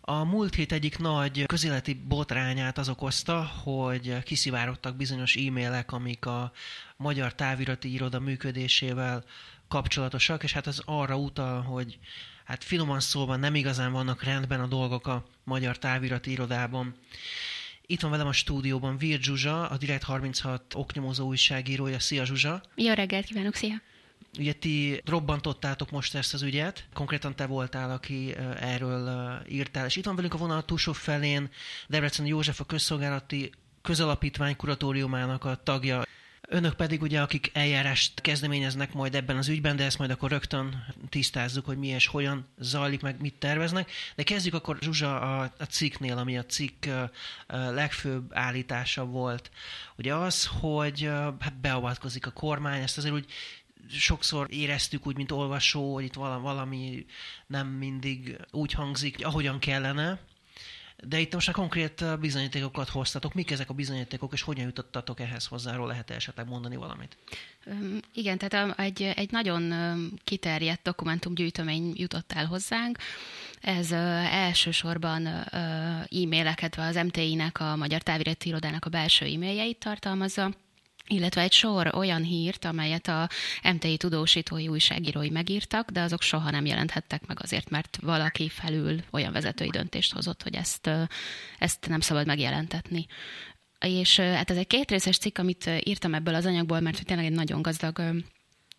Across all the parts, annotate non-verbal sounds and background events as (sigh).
A múlt hét egyik nagy közéleti botrányát az okozta, hogy kiszivárogtak bizonyos e-mailek, amik a magyar távirati iroda működésével kapcsolatosak, és hát ez arra utal, hogy hát finoman szólva nem igazán vannak rendben a dolgok a magyar távirati irodában. Itt van velem a stúdióban Vir Zsuzsa, a Direkt 36 oknyomozó újságírója. Szia Zsuzsa! Jó reggelt kívánok, szia! Ugye ti robbantottátok most ezt az ügyet, konkrétan te voltál, aki erről írtál, és itt van velünk a vonal túlsó felén Debrecen József, a közszolgálati közalapítvány kuratóriumának a tagja. Önök pedig ugye, akik eljárást kezdeményeznek majd ebben az ügyben, de ezt majd akkor rögtön tisztázzuk, hogy mi és hogyan zajlik, meg mit terveznek. De kezdjük akkor Zsuzsa a, a cikknél, ami a cikk legfőbb állítása volt. Ugye az, hogy hát beavatkozik a kormány, ezt azért úgy sokszor éreztük úgy, mint olvasó, hogy itt valami nem mindig úgy hangzik, ahogyan kellene, de itt most a konkrét bizonyítékokat hoztatok. Mik ezek a bizonyítékok, és hogyan jutottatok ehhez hozzá? Arról lehet esetleg mondani valamit? Igen, tehát egy, egy nagyon kiterjedt dokumentumgyűjtömény jutott el hozzánk. Ez elsősorban e-maileket, az MTI-nek, a Magyar Távirati Irodának a belső e-mailjeit tartalmazza, illetve egy sor olyan hírt, amelyet a MTI tudósítói újságírói megírtak, de azok soha nem jelenthettek meg azért, mert valaki felül olyan vezetői döntést hozott, hogy ezt, ezt nem szabad megjelentetni. És hát ez egy kétrészes cikk, amit írtam ebből az anyagból, mert tényleg egy nagyon gazdag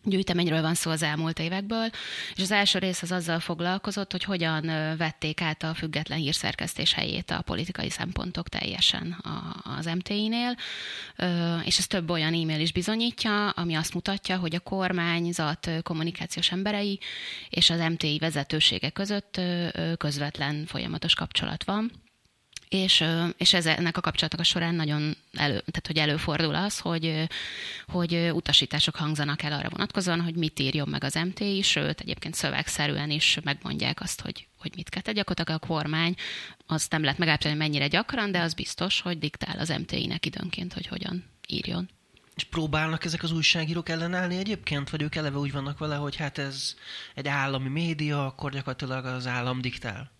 gyűjteményről van szó az elmúlt évekből, és az első rész az azzal foglalkozott, hogy hogyan vették át a független hírszerkesztés helyét a politikai szempontok teljesen az MTI-nél, és ez több olyan e-mail is bizonyítja, ami azt mutatja, hogy a kormányzat kommunikációs emberei és az MTI vezetősége között közvetlen folyamatos kapcsolat van és, és ez, ennek a kapcsolatnak a során nagyon elő, tehát hogy előfordul az, hogy, hogy utasítások hangzanak el arra vonatkozóan, hogy mit írjon meg az MTI, sőt, egyébként szövegszerűen is megmondják azt, hogy, hogy mit kell Gyakorlatilag a kormány, azt nem lehet megállapítani, mennyire gyakran, de az biztos, hogy diktál az MTI-nek időnként, hogy hogyan írjon. És próbálnak ezek az újságírók ellenállni egyébként, vagy ők eleve úgy vannak vele, hogy hát ez egy állami média, akkor gyakorlatilag az állam diktál?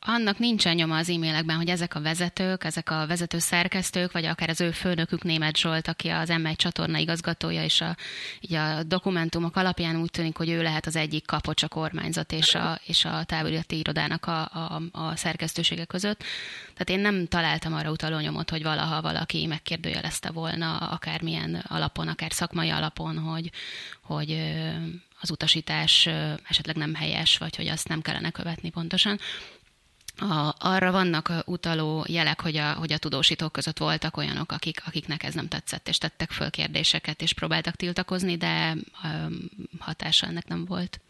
Annak nincsen nyoma az e-mailekben, hogy ezek a vezetők, ezek a vezető szerkesztők, vagy akár az ő főnökük Német Zsolt, aki az M1 csatorna igazgatója, és a, így a dokumentumok alapján úgy tűnik, hogy ő lehet az egyik kapocs a kormányzat és a, és a távolati irodának a, a, a szerkesztősége között. Tehát én nem találtam arra utaló nyomot, hogy valaha valaki megkérdőjelezte volna akármilyen alapon, akár szakmai alapon, hogy, hogy az utasítás esetleg nem helyes, vagy hogy azt nem kellene követni pontosan a, arra vannak utaló jelek, hogy a, hogy a tudósítók között voltak olyanok, akik, akiknek ez nem tetszett, és tettek föl kérdéseket, és próbáltak tiltakozni, de um, hatása ennek nem volt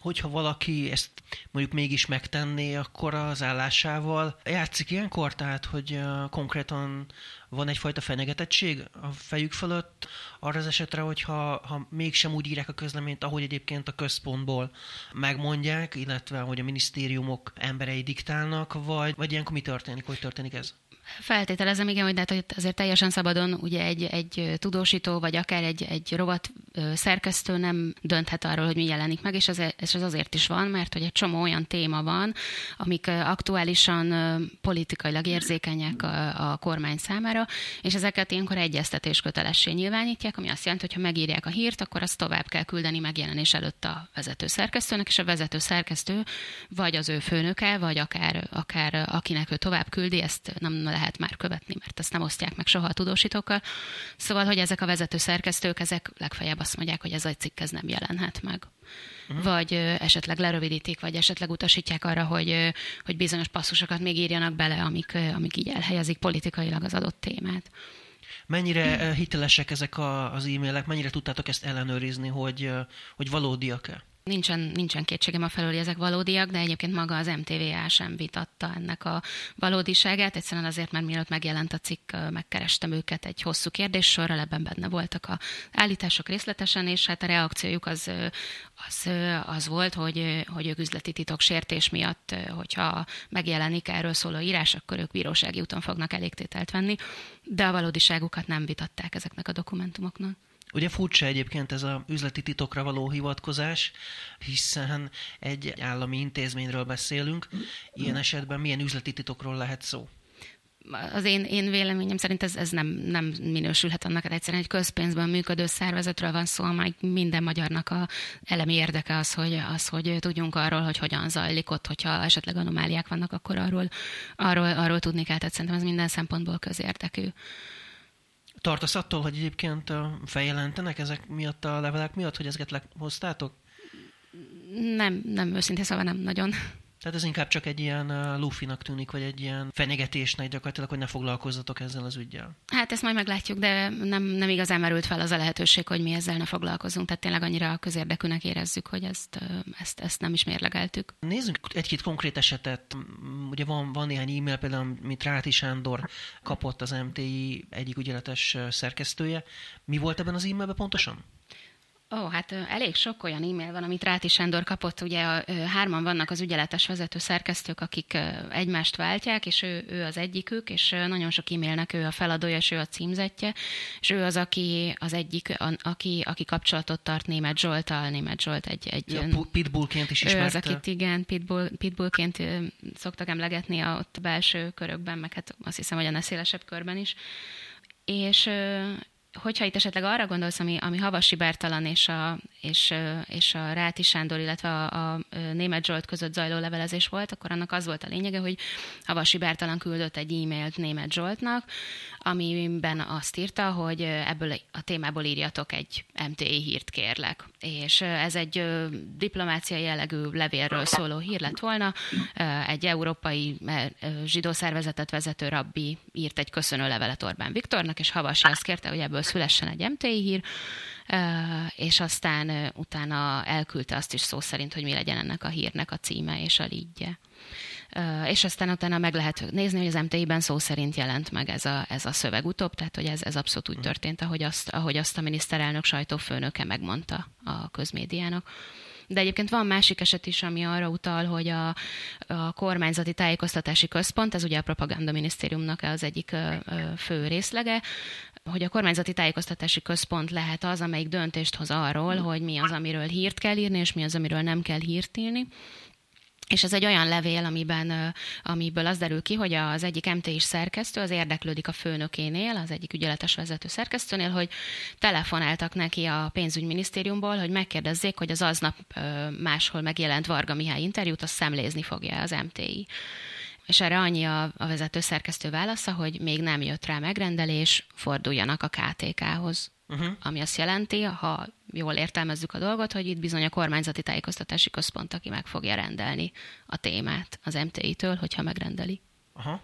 hogyha valaki ezt mondjuk mégis megtenné, akkor az állásával játszik ilyenkor, tehát hogy konkrétan van egyfajta fenyegetettség a fejük fölött arra az esetre, hogyha ha mégsem úgy írják a közleményt, ahogy egyébként a központból megmondják, illetve hogy a minisztériumok emberei diktálnak, vagy, vagy ilyenkor mi történik, hogy történik ez? Feltételezem, igen, hogy, hát, hogy azért teljesen szabadon ugye egy, egy tudósító, vagy akár egy, egy rovat szerkesztő nem dönthet arról, hogy mi jelenik meg, és ez, ez azért is van, mert hogy egy csomó olyan téma van, amik aktuálisan politikailag érzékenyek a, a kormány számára, és ezeket ilyenkor egyeztetés kötelessé nyilvánítják, ami azt jelenti, hogy ha megírják a hírt, akkor azt tovább kell küldeni megjelenés előtt a vezető szerkesztőnek, és a vezető szerkesztő vagy az ő főnöke, vagy akár, akár akinek ő tovább küldi, ezt nem lehet lehet már követni, mert ezt nem osztják meg soha a tudósítókkal. Szóval, hogy ezek a vezető szerkesztők, ezek legfeljebb azt mondják, hogy ez a cikk ez nem jelenhet meg. Uh-huh. Vagy ö, esetleg lerövidítik, vagy esetleg utasítják arra, hogy, ö, hogy bizonyos passzusokat még írjanak bele, amik, ö, amik így elhelyezik politikailag az adott témát. Mennyire hitelesek ezek a, az e-mailek, mennyire tudtátok ezt ellenőrizni, hogy, hogy valódiak-e? Nincsen, nincsen kétségem a felől, hogy ezek valódiak, de egyébként maga az MTVA sem vitatta ennek a valódiságát, egyszerűen azért, mert mielőtt megjelent a cikk, megkerestem őket egy hosszú kérdéssorral, ebben benne voltak a állítások részletesen, és hát a reakciójuk az, az, az volt, hogy, hogy ők üzleti titok sértés miatt, hogyha megjelenik erről szóló írás, akkor ők bírósági úton fognak elégtételt venni, de a valódiságukat nem vitatták ezeknek a dokumentumoknak. Ugye furcsa egyébként ez az üzleti titokra való hivatkozás, hiszen egy állami intézményről beszélünk. Ilyen esetben milyen üzleti titokról lehet szó? az én, én véleményem szerint ez, ez nem, nem minősülhet annak, hogy egyszerűen egy közpénzben működő szervezetről van szó, amely minden magyarnak a elemi érdeke az, hogy, az, hogy tudjunk arról, hogy hogyan zajlik ott, hogyha esetleg anomáliák vannak, akkor arról, arról, arról tudni kell, tehát szerintem ez minden szempontból közérdekű. Tartasz attól, hogy egyébként feljelentenek ezek miatt a levelek miatt, hogy ezeket lehoztátok? Nem, nem, őszintén szóval nem nagyon. Tehát ez inkább csak egy ilyen lufinak tűnik, vagy egy ilyen fenyegetésnek gyakorlatilag, hogy ne foglalkozzatok ezzel az ügyel. Hát ezt majd meglátjuk, de nem, nem igazán merült fel az a lehetőség, hogy mi ezzel ne foglalkozunk. Tehát tényleg annyira közérdekűnek érezzük, hogy ezt, ezt, ezt nem is mérlegeltük. Nézzünk egy-két konkrét esetet. Ugye van, van néhány e-mail például, amit Ráti Sándor kapott az MTI egyik ügyeletes szerkesztője. Mi volt ebben az e-mailben pontosan? Ó, hát elég sok olyan e-mail van, amit Ráti Sándor kapott. Ugye a, hárman vannak az ügyeletes vezető szerkesztők, akik egymást váltják, és ő, ő az egyikük, és nagyon sok e-mailnek ő a feladója, és ő a címzetje, és ő az, aki az egyik, a, aki, aki kapcsolatot tart német Zsoltal, német Zsolt egy... egy ja, pitbullként is ismert. Ő az, akit igen, pitbull, pitbullként szoktak emlegetni a ott belső körökben, meg hát azt hiszem, hogy a szélesebb körben is. És, hogyha itt esetleg arra gondolsz, ami, ami Havasi Bertalan és a, és, és a Ráti Sándor, illetve a, a német Zsolt között zajló levelezés volt, akkor annak az volt a lényege, hogy Havasi Bertalan küldött egy e-mailt német Zsoltnak, amiben azt írta, hogy ebből a témából írjatok egy MTI hírt kérlek. És ez egy diplomáciai jellegű levélről szóló hír lett volna. Egy európai zsidó szervezetet vezető rabbi írt egy köszönő levelet Orbán Viktornak, és Havasi azt kérte, hogy ebből szülessen egy MTI hír, és aztán utána elküldte azt is szó szerint, hogy mi legyen ennek a hírnek a címe és a lídje és aztán utána meg lehet nézni, hogy az MTI-ben szó szerint jelent meg ez a, ez a szöveg utóbb, tehát hogy ez, ez abszolút úgy történt, ahogy azt, ahogy azt a miniszterelnök sajtófőnöke megmondta a közmédiának. De egyébként van másik eset is, ami arra utal, hogy a, a kormányzati tájékoztatási központ, ez ugye a propaganda minisztériumnak az egyik fő részlege, hogy a kormányzati tájékoztatási központ lehet az, amelyik döntést hoz arról, hogy mi az, amiről hírt kell írni, és mi az, amiről nem kell hírt írni. És ez egy olyan levél, amiben, amiből az derül ki, hogy az egyik mt is szerkesztő az érdeklődik a főnökénél, az egyik ügyeletes vezető szerkesztőnél, hogy telefonáltak neki a pénzügyminisztériumból, hogy megkérdezzék, hogy az aznap máshol megjelent Varga Mihály interjút, azt szemlézni fogja az MTI. És erre annyi a, a vezető szerkesztő válasza, hogy még nem jött rá megrendelés, forduljanak a KTK-hoz. Uh-huh. Ami azt jelenti, ha jól értelmezzük a dolgot, hogy itt bizony a kormányzati tájékoztatási központ, aki meg fogja rendelni a témát az MTI-től, hogyha megrendeli. Aha.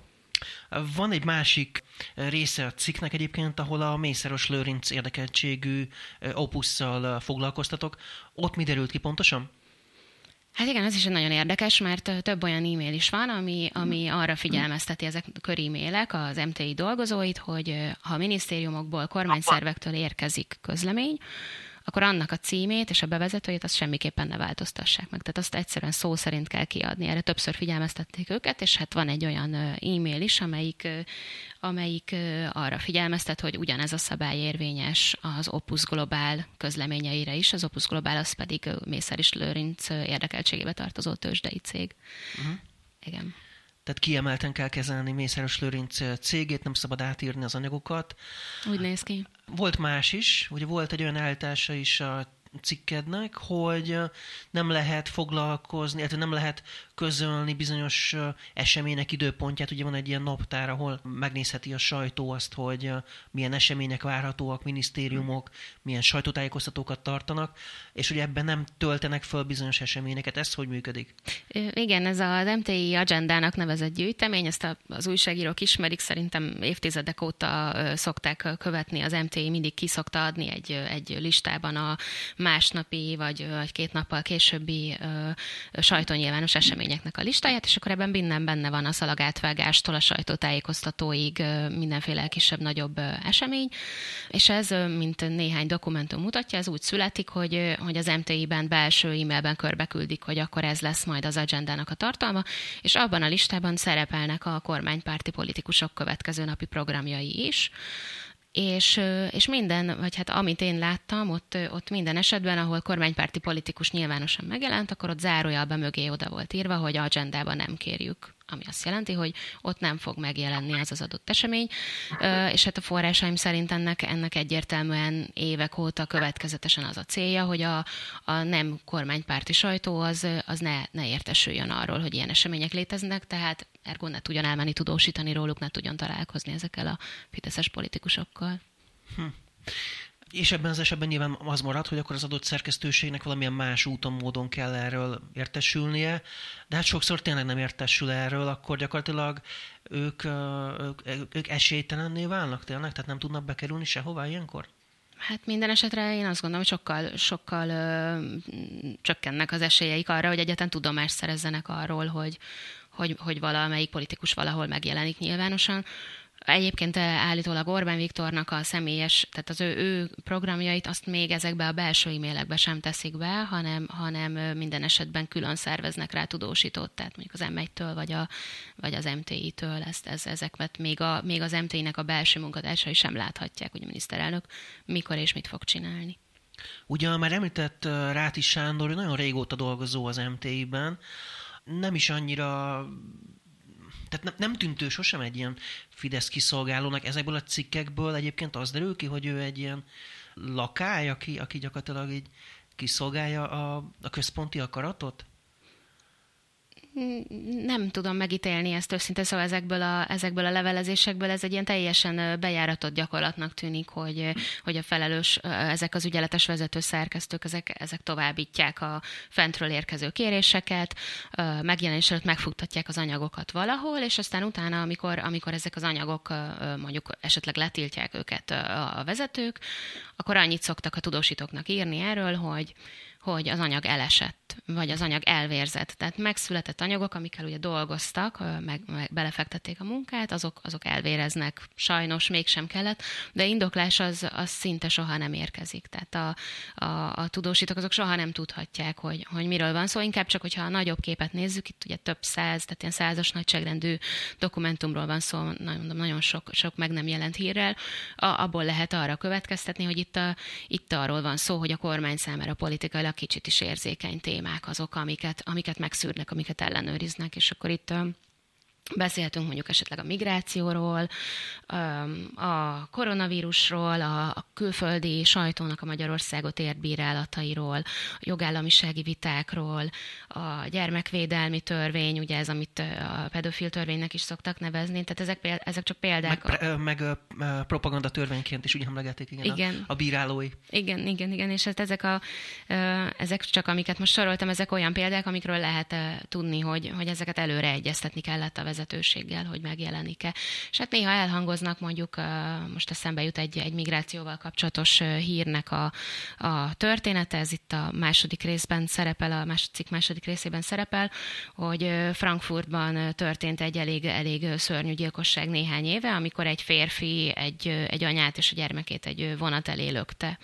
Van egy másik része a cikknek egyébként, ahol a Mészáros Lőrinc érdekeltségű opusszal foglalkoztatok. Ott mi derült ki pontosan? Hát igen, ez is nagyon érdekes, mert több olyan e-mail is van, ami, ami arra figyelmezteti ezek a körímélek az MTI dolgozóit, hogy ha minisztériumokból, kormányszervektől érkezik közlemény, akkor annak a címét és a bevezetőjét azt semmiképpen ne változtassák meg. Tehát azt egyszerűen szó szerint kell kiadni. Erre többször figyelmeztették őket, és hát van egy olyan e-mail is, amelyik, amelyik arra figyelmeztet, hogy ugyanez a szabály érvényes az Opus Global közleményeire is. Az Opus Global az pedig Mészáris Lőrinc érdekeltségébe tartozó tőzsdei cég. Uh-huh. Igen tehát kiemelten kell kezelni Mészáros Lőrinc cégét, nem szabad átírni az anyagokat. Úgy néz ki. Volt más is, ugye volt egy olyan állítása is a cikkednek, hogy nem lehet foglalkozni, illetve nem lehet közölni bizonyos események időpontját. Ugye van egy ilyen naptár, ahol megnézheti a sajtó azt, hogy milyen események várhatóak, minisztériumok, milyen sajtótájékoztatókat tartanak, és ugye ebben nem töltenek föl bizonyos eseményeket. Ez hogy működik? Igen, ez az MTI agendának nevezett gyűjtemény, ezt az újságírók ismerik, szerintem évtizedek óta szokták követni, az MTI mindig ki szokta adni egy, egy listában a másnapi vagy, vagy két nappal későbbi sajtónyilvános eseményeknek a listáját, és akkor ebben minden benne van a szalagátvágástól a sajtótájékoztatóig mindenféle kisebb-nagyobb esemény, és ez, mint néhány dokumentum mutatja, ez úgy születik, hogy, hogy az MTI-ben belső e-mailben körbeküldik, hogy akkor ez lesz majd az agendának a tartalma, és abban a listában szerepelnek a kormánypárti politikusok következő napi programjai is, és, és minden, vagy hát amit én láttam, ott, ott minden esetben, ahol kormánypárti politikus nyilvánosan megjelent, akkor ott zárójelben mögé oda volt írva, hogy agendában nem kérjük ami azt jelenti, hogy ott nem fog megjelenni az az adott esemény, és hát a forrásaim szerint ennek, ennek egyértelműen évek óta következetesen az a célja, hogy a, a nem kormánypárti sajtó az, az ne, ne értesüljön arról, hogy ilyen események léteznek, tehát ergo ne tudjon elmenni tudósítani róluk, ne tudjon találkozni ezekkel a fideszes politikusokkal. Hm. És ebben az esetben nyilván az marad, hogy akkor az adott szerkesztőségnek valamilyen más úton, módon kell erről értesülnie, de hát sokszor tényleg nem értesül erről, akkor gyakorlatilag ők, ők, ők esélytelenné válnak tényleg, tehát nem tudnak bekerülni sehová ilyenkor? Hát minden esetre én azt gondolom, hogy sokkal, sokkal ö, csökkennek az esélyeik arra, hogy egyetlen tudomást szerezzenek arról, hogy, hogy, hogy valamelyik politikus valahol megjelenik nyilvánosan. Egyébként eh, állítólag Orbán Viktornak a személyes, tehát az ő, ő programjait azt még ezekbe a belső e-mailekbe sem teszik be, hanem, hanem minden esetben külön szerveznek rá tudósítót, tehát mondjuk az M1-től vagy, a, vagy az MTI-től ezt, ez, ezeket még, a, még az MTI-nek a belső munkatársai sem láthatják, hogy a miniszterelnök mikor és mit fog csinálni. Ugye már említett Ráti Sándor, nagyon régóta dolgozó az MTI-ben, nem is annyira tehát nem, nem tűnt ő sosem egy ilyen Fidesz kiszolgálónak. Ezekből a cikkekből egyébként az derül ki, hogy ő egy ilyen lakály, aki, aki gyakorlatilag így kiszolgálja a, a központi akaratot? Nem tudom megítélni ezt őszintén, szóval ezekből a, ezekből a levelezésekből ez egy ilyen teljesen bejáratott gyakorlatnak tűnik, hogy, hogy a felelős, ezek az ügyeletes vezető szerkesztők, ezek, ezek továbbítják a fentről érkező kéréseket, megjelenés előtt megfuttatják az anyagokat valahol, és aztán utána, amikor, amikor ezek az anyagok mondjuk esetleg letiltják őket a vezetők, akkor annyit szoktak a tudósítóknak írni erről, hogy hogy az anyag elesett, vagy az anyag elvérzett. Tehát megszületett anyagok, amikkel ugye dolgoztak, meg, meg belefektették a munkát, azok, azok elvéreznek. Sajnos mégsem kellett, de indoklás az, az szinte soha nem érkezik. Tehát a, a, a tudósítók azok soha nem tudhatják, hogy, hogy miről van szó. Szóval inkább csak, hogyha a nagyobb képet nézzük, itt ugye több száz, tehát ilyen százas nagyságrendű dokumentumról van szó, nagyon, nagyon sok, sok meg nem jelent hírrel, a, abból lehet arra következtetni, hogy itt, a, itt arról van szó, hogy a kormány számára politikailag kicsit is érzékeny témák azok, amiket, amiket megszűrnek, amiket ellenőriznek, és akkor itt Beszéltünk mondjuk esetleg a migrációról, a koronavírusról, a külföldi sajtónak a Magyarországot ért bírálatairól, a jogállamisági vitákról, a gyermekvédelmi törvény, ugye ez, amit a pedofil törvénynek is szoktak nevezni, tehát ezek, ezek csak példák. Meg, meg propaganda törvényként is úgy emlegetik, igen, igen. A, a bírálói. Igen, igen, igen, és hát ezek, a, ezek csak, amiket most soroltam, ezek olyan példák, amikről lehet tudni, hogy, hogy ezeket előre egyeztetni kellett a vezetőséggel, hogy megjelenik-e. És hát néha elhangoznak mondjuk, most eszembe jut egy, egy migrációval kapcsolatos hírnek a, a története, ez itt a második részben szerepel, a második második részében szerepel, hogy Frankfurtban történt egy elég, elég szörnyű gyilkosság néhány éve, amikor egy férfi egy, egy anyát és a gyermekét egy vonat elé lökte.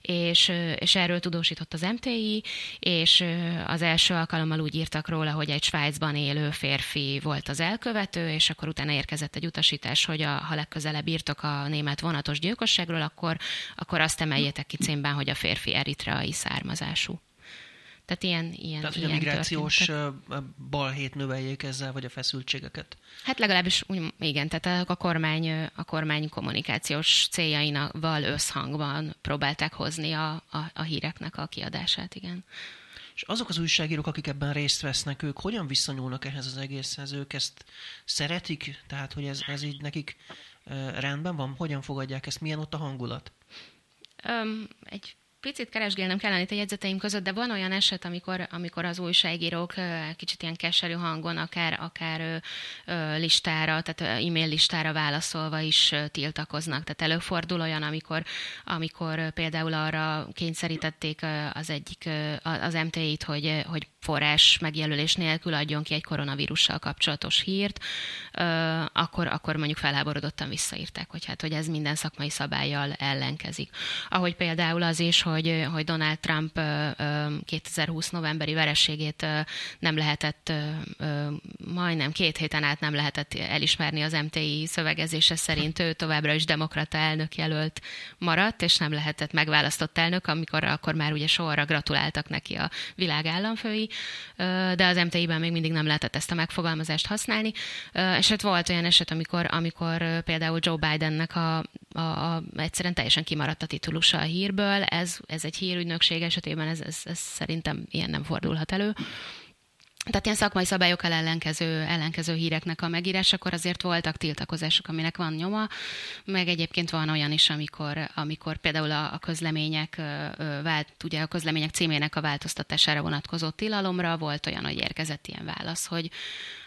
És, és erről tudósított az MTI, és az első alkalommal úgy írtak róla, hogy egy Svájcban élő férfi volt az elkövető, és akkor utána érkezett egy utasítás, hogy a, ha legközelebb írtok a német vonatos gyilkosságról, akkor, akkor azt emeljétek ki címben, hogy a férfi eritreai származású. Tehát ilyen, ilyen Tehát, hogy ilyen a migrációs történtek. balhét növeljék ezzel, vagy a feszültségeket? Hát legalábbis úgy, igen, tehát a kormány, a kormány kommunikációs céljaival összhangban próbálták hozni a, a, a híreknek a kiadását, igen. És azok az újságírók, akik ebben részt vesznek, ők hogyan viszonyulnak ehhez az egészhez? Ők ezt szeretik? Tehát, hogy ez, ez így nekik rendben van? Hogyan fogadják ezt? Milyen ott a hangulat? Um, egy picit keresgélnem kellene itt a jegyzeteim között, de van olyan eset, amikor, amikor az újságírók kicsit ilyen keserű hangon, akár, akár listára, tehát e-mail listára válaszolva is tiltakoznak. Tehát előfordul olyan, amikor, amikor például arra kényszerítették az egyik, az MTI-t, hogy, hogy forrás megjelölés nélkül adjon ki egy koronavírussal kapcsolatos hírt, akkor, akkor mondjuk felháborodottan visszaírták, hogy hát, hogy ez minden szakmai szabályjal ellenkezik. Ahogy például az is, hogy, hogy Donald Trump 2020 novemberi verességét nem lehetett, majdnem két héten át nem lehetett elismerni az MTI szövegezése szerint, ő továbbra is demokrata elnök jelölt maradt, és nem lehetett megválasztott elnök, amikor akkor már ugye sorra gratuláltak neki a világ államfői, de az MTI-ben még mindig nem lehetett ezt a megfogalmazást használni, és hát volt olyan eset, amikor, amikor például Joe Bidennek a, a, a, egyszerűen teljesen kimaradt a titulusa a hírből, ez, ez egy hírügynökség esetében, ez, ez, ez szerintem ilyen nem fordulhat elő. Tehát ilyen szakmai szabályokkal ellenkező, ellenkező híreknek a megírásakor azért voltak tiltakozások, aminek van nyoma, meg egyébként van olyan is, amikor, amikor például a, a közlemények, vált, ugye a közlemények címének a változtatására vonatkozó tilalomra volt olyan, hogy érkezett ilyen válasz, hogy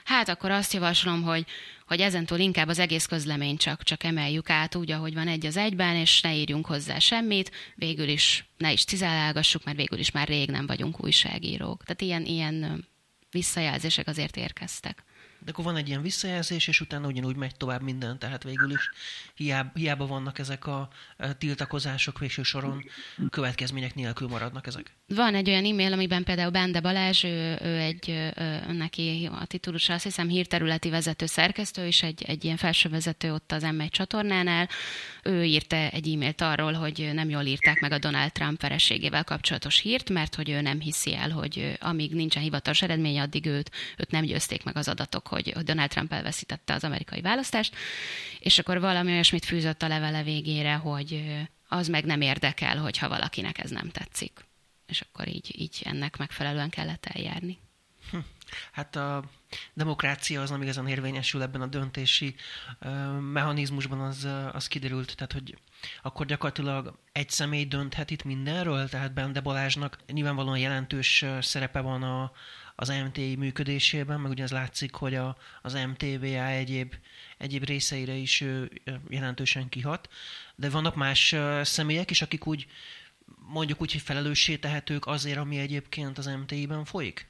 hát akkor azt javaslom, hogy, hogy ezentúl inkább az egész közlemény csak, csak emeljük át úgy, ahogy van egy az egyben, és ne írjunk hozzá semmit, végül is ne is cizálálgassuk, mert végül is már rég nem vagyunk újságírók. Tehát ilyen, ilyen visszajelzések azért érkeztek. De akkor van egy ilyen visszajelzés, és utána ugyanúgy megy tovább minden, tehát végül is hiába, hiába vannak ezek a tiltakozások végső soron, következmények nélkül maradnak ezek. Van egy olyan e-mail, amiben például Bende Balázs, ő, ő egy, ő, neki a titulusa, azt hiszem hírterületi vezető szerkesztő, és egy, egy ilyen felsővezető ott az M1 csatornánál. Ő írta egy e-mailt arról, hogy nem jól írták meg a Donald Trump vereségével kapcsolatos hírt, mert hogy ő nem hiszi el, hogy amíg nincsen hivatalos eredmény, addig őt, őt nem győzték meg az adatok, hogy Donald Trump elveszítette az amerikai választást. És akkor valami olyasmit fűzött a levele végére, hogy az meg nem érdekel, hogyha valakinek ez nem tetszik és akkor így, így ennek megfelelően kellett eljárni. Hát a demokrácia az nem igazán érvényesül ebben a döntési mechanizmusban, az, az kiderült, tehát hogy akkor gyakorlatilag egy személy dönthet itt mindenről, tehát Bende Balázsnak nyilvánvalóan jelentős szerepe van a, az MTI működésében, meg ugye az látszik, hogy a, az MTVA egyéb, egyéb részeire is jelentősen kihat, de vannak más személyek is, akik úgy mondjuk úgy, hogy felelőssé tehetők azért, ami egyébként az MTI-ben folyik?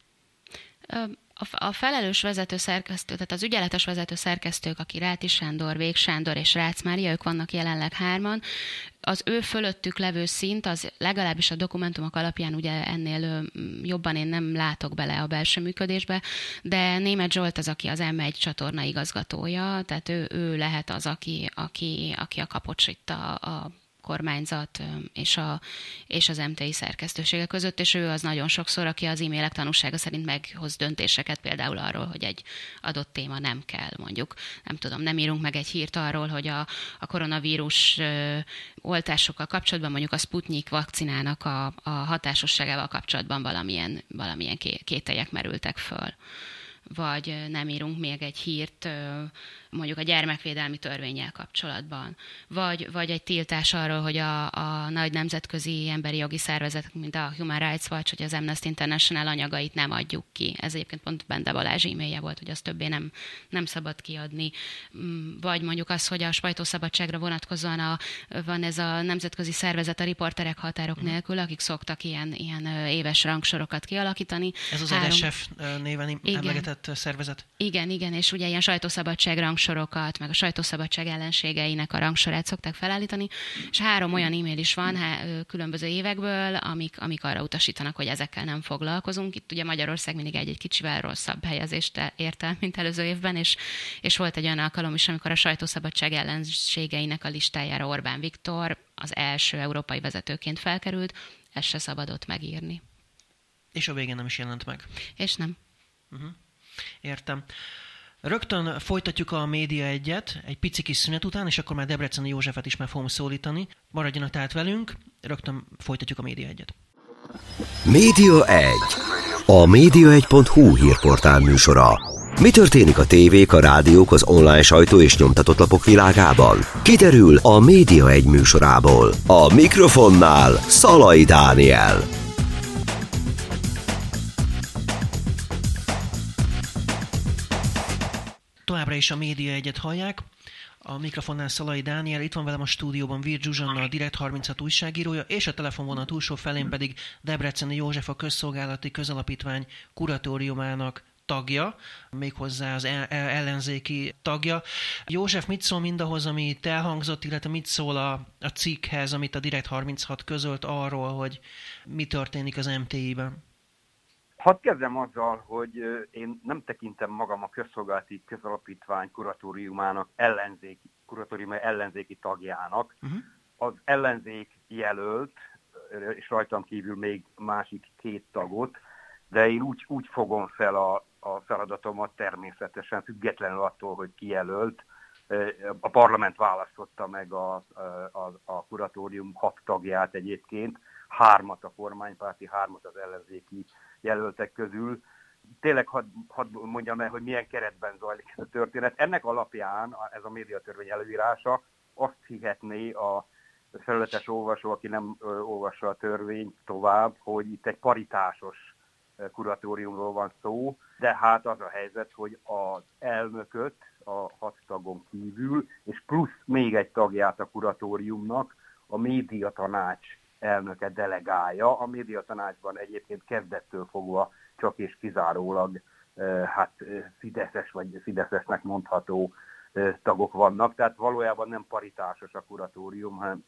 A felelős vezető szerkesztő, tehát az ügyeletes vezető szerkesztők, aki Ráti Sándor, Vég Sándor és Rácz Mária, ők vannak jelenleg hárman, az ő fölöttük levő szint, az legalábbis a dokumentumok alapján ugye ennél jobban én nem látok bele a belső működésbe, de Német Zsolt az, aki az M1 csatorna igazgatója, tehát ő, ő lehet az, aki, aki, aki a kapocs a, a kormányzat és, a, és az MTI szerkesztősége között, és ő az nagyon sokszor, aki az e-mailek tanúsága szerint meghoz döntéseket például arról, hogy egy adott téma nem kell, mondjuk. Nem tudom, nem írunk meg egy hírt arról, hogy a, a koronavírus oltásokkal kapcsolatban, mondjuk a Sputnik vakcinának a, a hatásosságával kapcsolatban valamilyen, valamilyen kételyek merültek föl vagy nem írunk még egy hírt mondjuk a gyermekvédelmi törvényel kapcsolatban, vagy, vagy egy tiltás arról, hogy a, a nagy nemzetközi emberi jogi szervezetek, mint a Human Rights Watch, vagy az Amnesty International anyagait nem adjuk ki. Ez egyébként pont Bende Balázs e volt, hogy azt többé nem, nem szabad kiadni. Mm, vagy mondjuk az, hogy a sajtószabadságra vonatkozóan a, van ez a nemzetközi szervezet a riporterek határok mm. nélkül, akik szoktak ilyen, ilyen éves rangsorokat kialakítani. Ez az Három... RSF néven igen. Emlegetett szervezet? Igen, igen, és ugye ilyen sajtószabadság rangsorokat, meg a sajtószabadság ellenségeinek a rangsorát szokták felállítani, és három olyan e-mail is van há, különböző évekből, amik, amik arra utasítanak, hogy ezekkel nem foglalkozunk. Itt ugye Magyarország mindig egy-egy kicsivel rosszabb helyezést ért el, mint előző évben, és, és volt egy olyan alkalom is, amikor a sajtószabadság ellenségeinek a listájára Orbán Viktor az első európai vezetőként felkerült, ezt se szabadott megírni. És a végén nem is jelent meg. És nem. Uh-huh. Értem. Rögtön folytatjuk a média egyet, egy pici kis szünet után, és akkor már Debreceni Józsefet is meg fogom szólítani. Maradjanak tehát velünk, rögtön folytatjuk a média egyet. Média 1. A média1.hu hírportál műsora. Mi történik a tévék, a rádiók, az online sajtó és nyomtatott lapok világában? Kiderül a Média egy műsorából. A mikrofonnál Szalai Dániel. Is a Média egyet hallják. A mikrofonnál Szalai Dániel, itt van velem a stúdióban Vir Zsuzsanna, a Direkt 36 újságírója, és a telefonvonal túlsó felén pedig Debreceni József, a Közszolgálati Közalapítvány kuratóriumának tagja, méghozzá az ellenzéki tagja. József, mit szól mindahhoz, ami itt elhangzott, illetve mit szól a, a cikkhez, amit a Direkt 36 közölt arról, hogy mi történik az MTI-ben? Hadd kezdem azzal, hogy én nem tekintem magam a közszolgálati közalapítvány kuratóriumának ellenzéki, kuratórium ellenzéki tagjának. Uh-huh. Az ellenzék jelölt, és rajtam kívül még másik két tagot, de én úgy, úgy fogom fel a, a feladatomat természetesen, függetlenül attól, hogy kijelölt. A parlament választotta meg a, a, a kuratórium hat tagját egyébként, hármat a kormánypárti, hármat az ellenzéki jelöltek közül. Tényleg hadd had mondjam el, hogy milyen keretben zajlik ez a történet. Ennek alapján ez a médiatörvény előírása azt hihetné a felületes olvasó, aki nem olvassa a törvényt tovább, hogy itt egy paritásos kuratóriumról van szó, de hát az a helyzet, hogy az elnököt a hat tagon kívül, és plusz még egy tagját a kuratóriumnak a médiatanács elnöke delegálja. A médiatanácsban egyébként kezdettől fogva csak és kizárólag hát Fideszes vagy Fideszesnek mondható tagok vannak, tehát valójában nem paritásos a kuratórium, hanem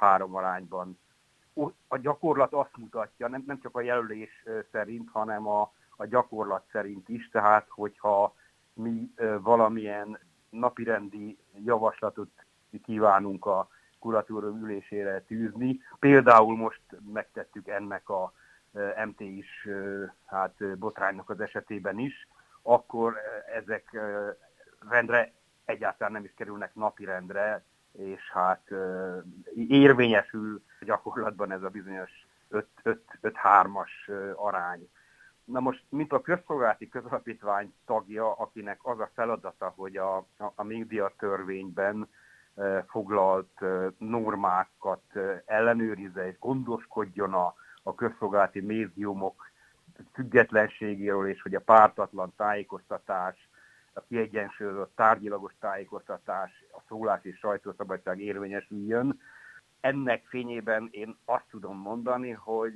5-3 arányban. A gyakorlat azt mutatja, nem, csak a jelölés szerint, hanem a, a gyakorlat szerint is, tehát hogyha mi valamilyen napirendi javaslatot kívánunk a kuratórium ülésére tűzni. Például most megtettük ennek a MT is hát botránynak az esetében is, akkor ezek rendre egyáltalán nem is kerülnek napirendre, és hát érvényesül gyakorlatban ez a bizonyos 5-3-as arány. Na most, mint a közszolgálati közalapítvány tagja, akinek az a feladata, hogy a, a, a médiatörvényben foglalt normákat ellenőrizze és gondoskodjon a, a közszolgálati médiumok függetlenségéről, és hogy a pártatlan tájékoztatás, a kiegyensúlyozott tárgyilagos tájékoztatás, a szólás és sajtószabadság érvényesüljön. Ennek fényében én azt tudom mondani, hogy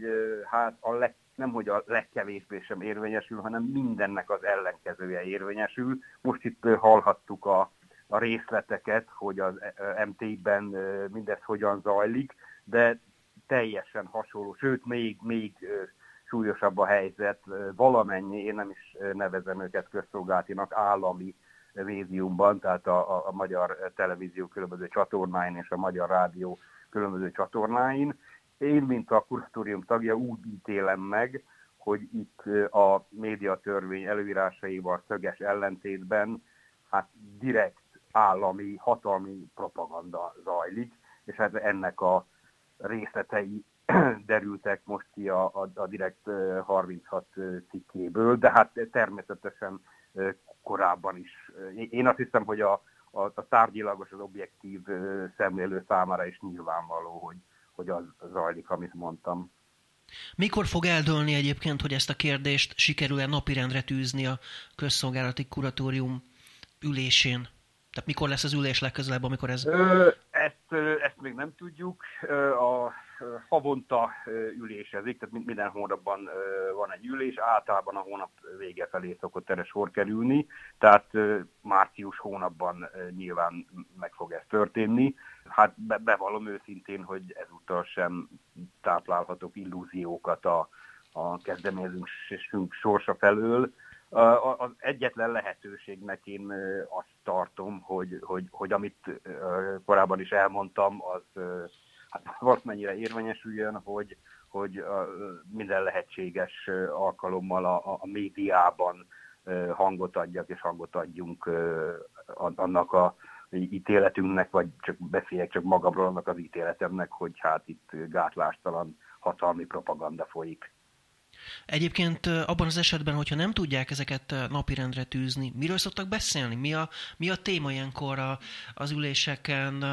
hát a leg, nem hogy a legkevésbé sem érvényesül, hanem mindennek az ellenkezője érvényesül. Most itt hallhattuk a a részleteket, hogy az MT-ben mindez hogyan zajlik, de teljesen hasonló, sőt még, még súlyosabb a helyzet, valamennyi, én nem is nevezem őket közszolgáltinak, állami médiumban, tehát a, a, a magyar televízió különböző csatornáin és a magyar rádió különböző csatornáin. Én, mint a kuratórium tagja úgy ítélem meg, hogy itt a médiatörvény előírásaival szöges ellentétben hát direkt állami, hatalmi propaganda zajlik, és hát ennek a részletei (clears throat) derültek most ki a, a, a Direkt 36 cikkéből, de hát természetesen korábban is. Én azt hiszem, hogy a, a, a tárgyilagos, az objektív szemlélő számára is nyilvánvaló, hogy, hogy az zajlik, amit mondtam. Mikor fog eldőlni egyébként, hogy ezt a kérdést sikerül-e napirendre tűzni a közszolgálati kuratórium ülésén? Tehát mikor lesz az ülés legközelebb, amikor ez... Ezt, ezt még nem tudjuk. A havonta ülésezik, tehát minden hónapban van egy ülés, általában a hónap vége felé szokott erre sor kerülni, tehát március hónapban nyilván meg fog ez történni. Hát bevallom őszintén, hogy ezúttal sem táplálhatok illúziókat a, a kezdeményezésünk sorsa felől, az egyetlen lehetőségnek én azt tartom, hogy, hogy, hogy amit korábban is elmondtam, az hát (laughs) valamennyire érvényesüljön, hogy, hogy minden lehetséges alkalommal a, a médiában hangot adjak és hangot adjunk annak a ítéletünknek, vagy csak beszéljek csak magamról annak az ítéletemnek, hogy hát itt gátlástalan hatalmi propaganda folyik. Egyébként abban az esetben, hogyha nem tudják ezeket napirendre tűzni, miről szoktak beszélni? Mi a, mi a téma ilyenkor az üléseken?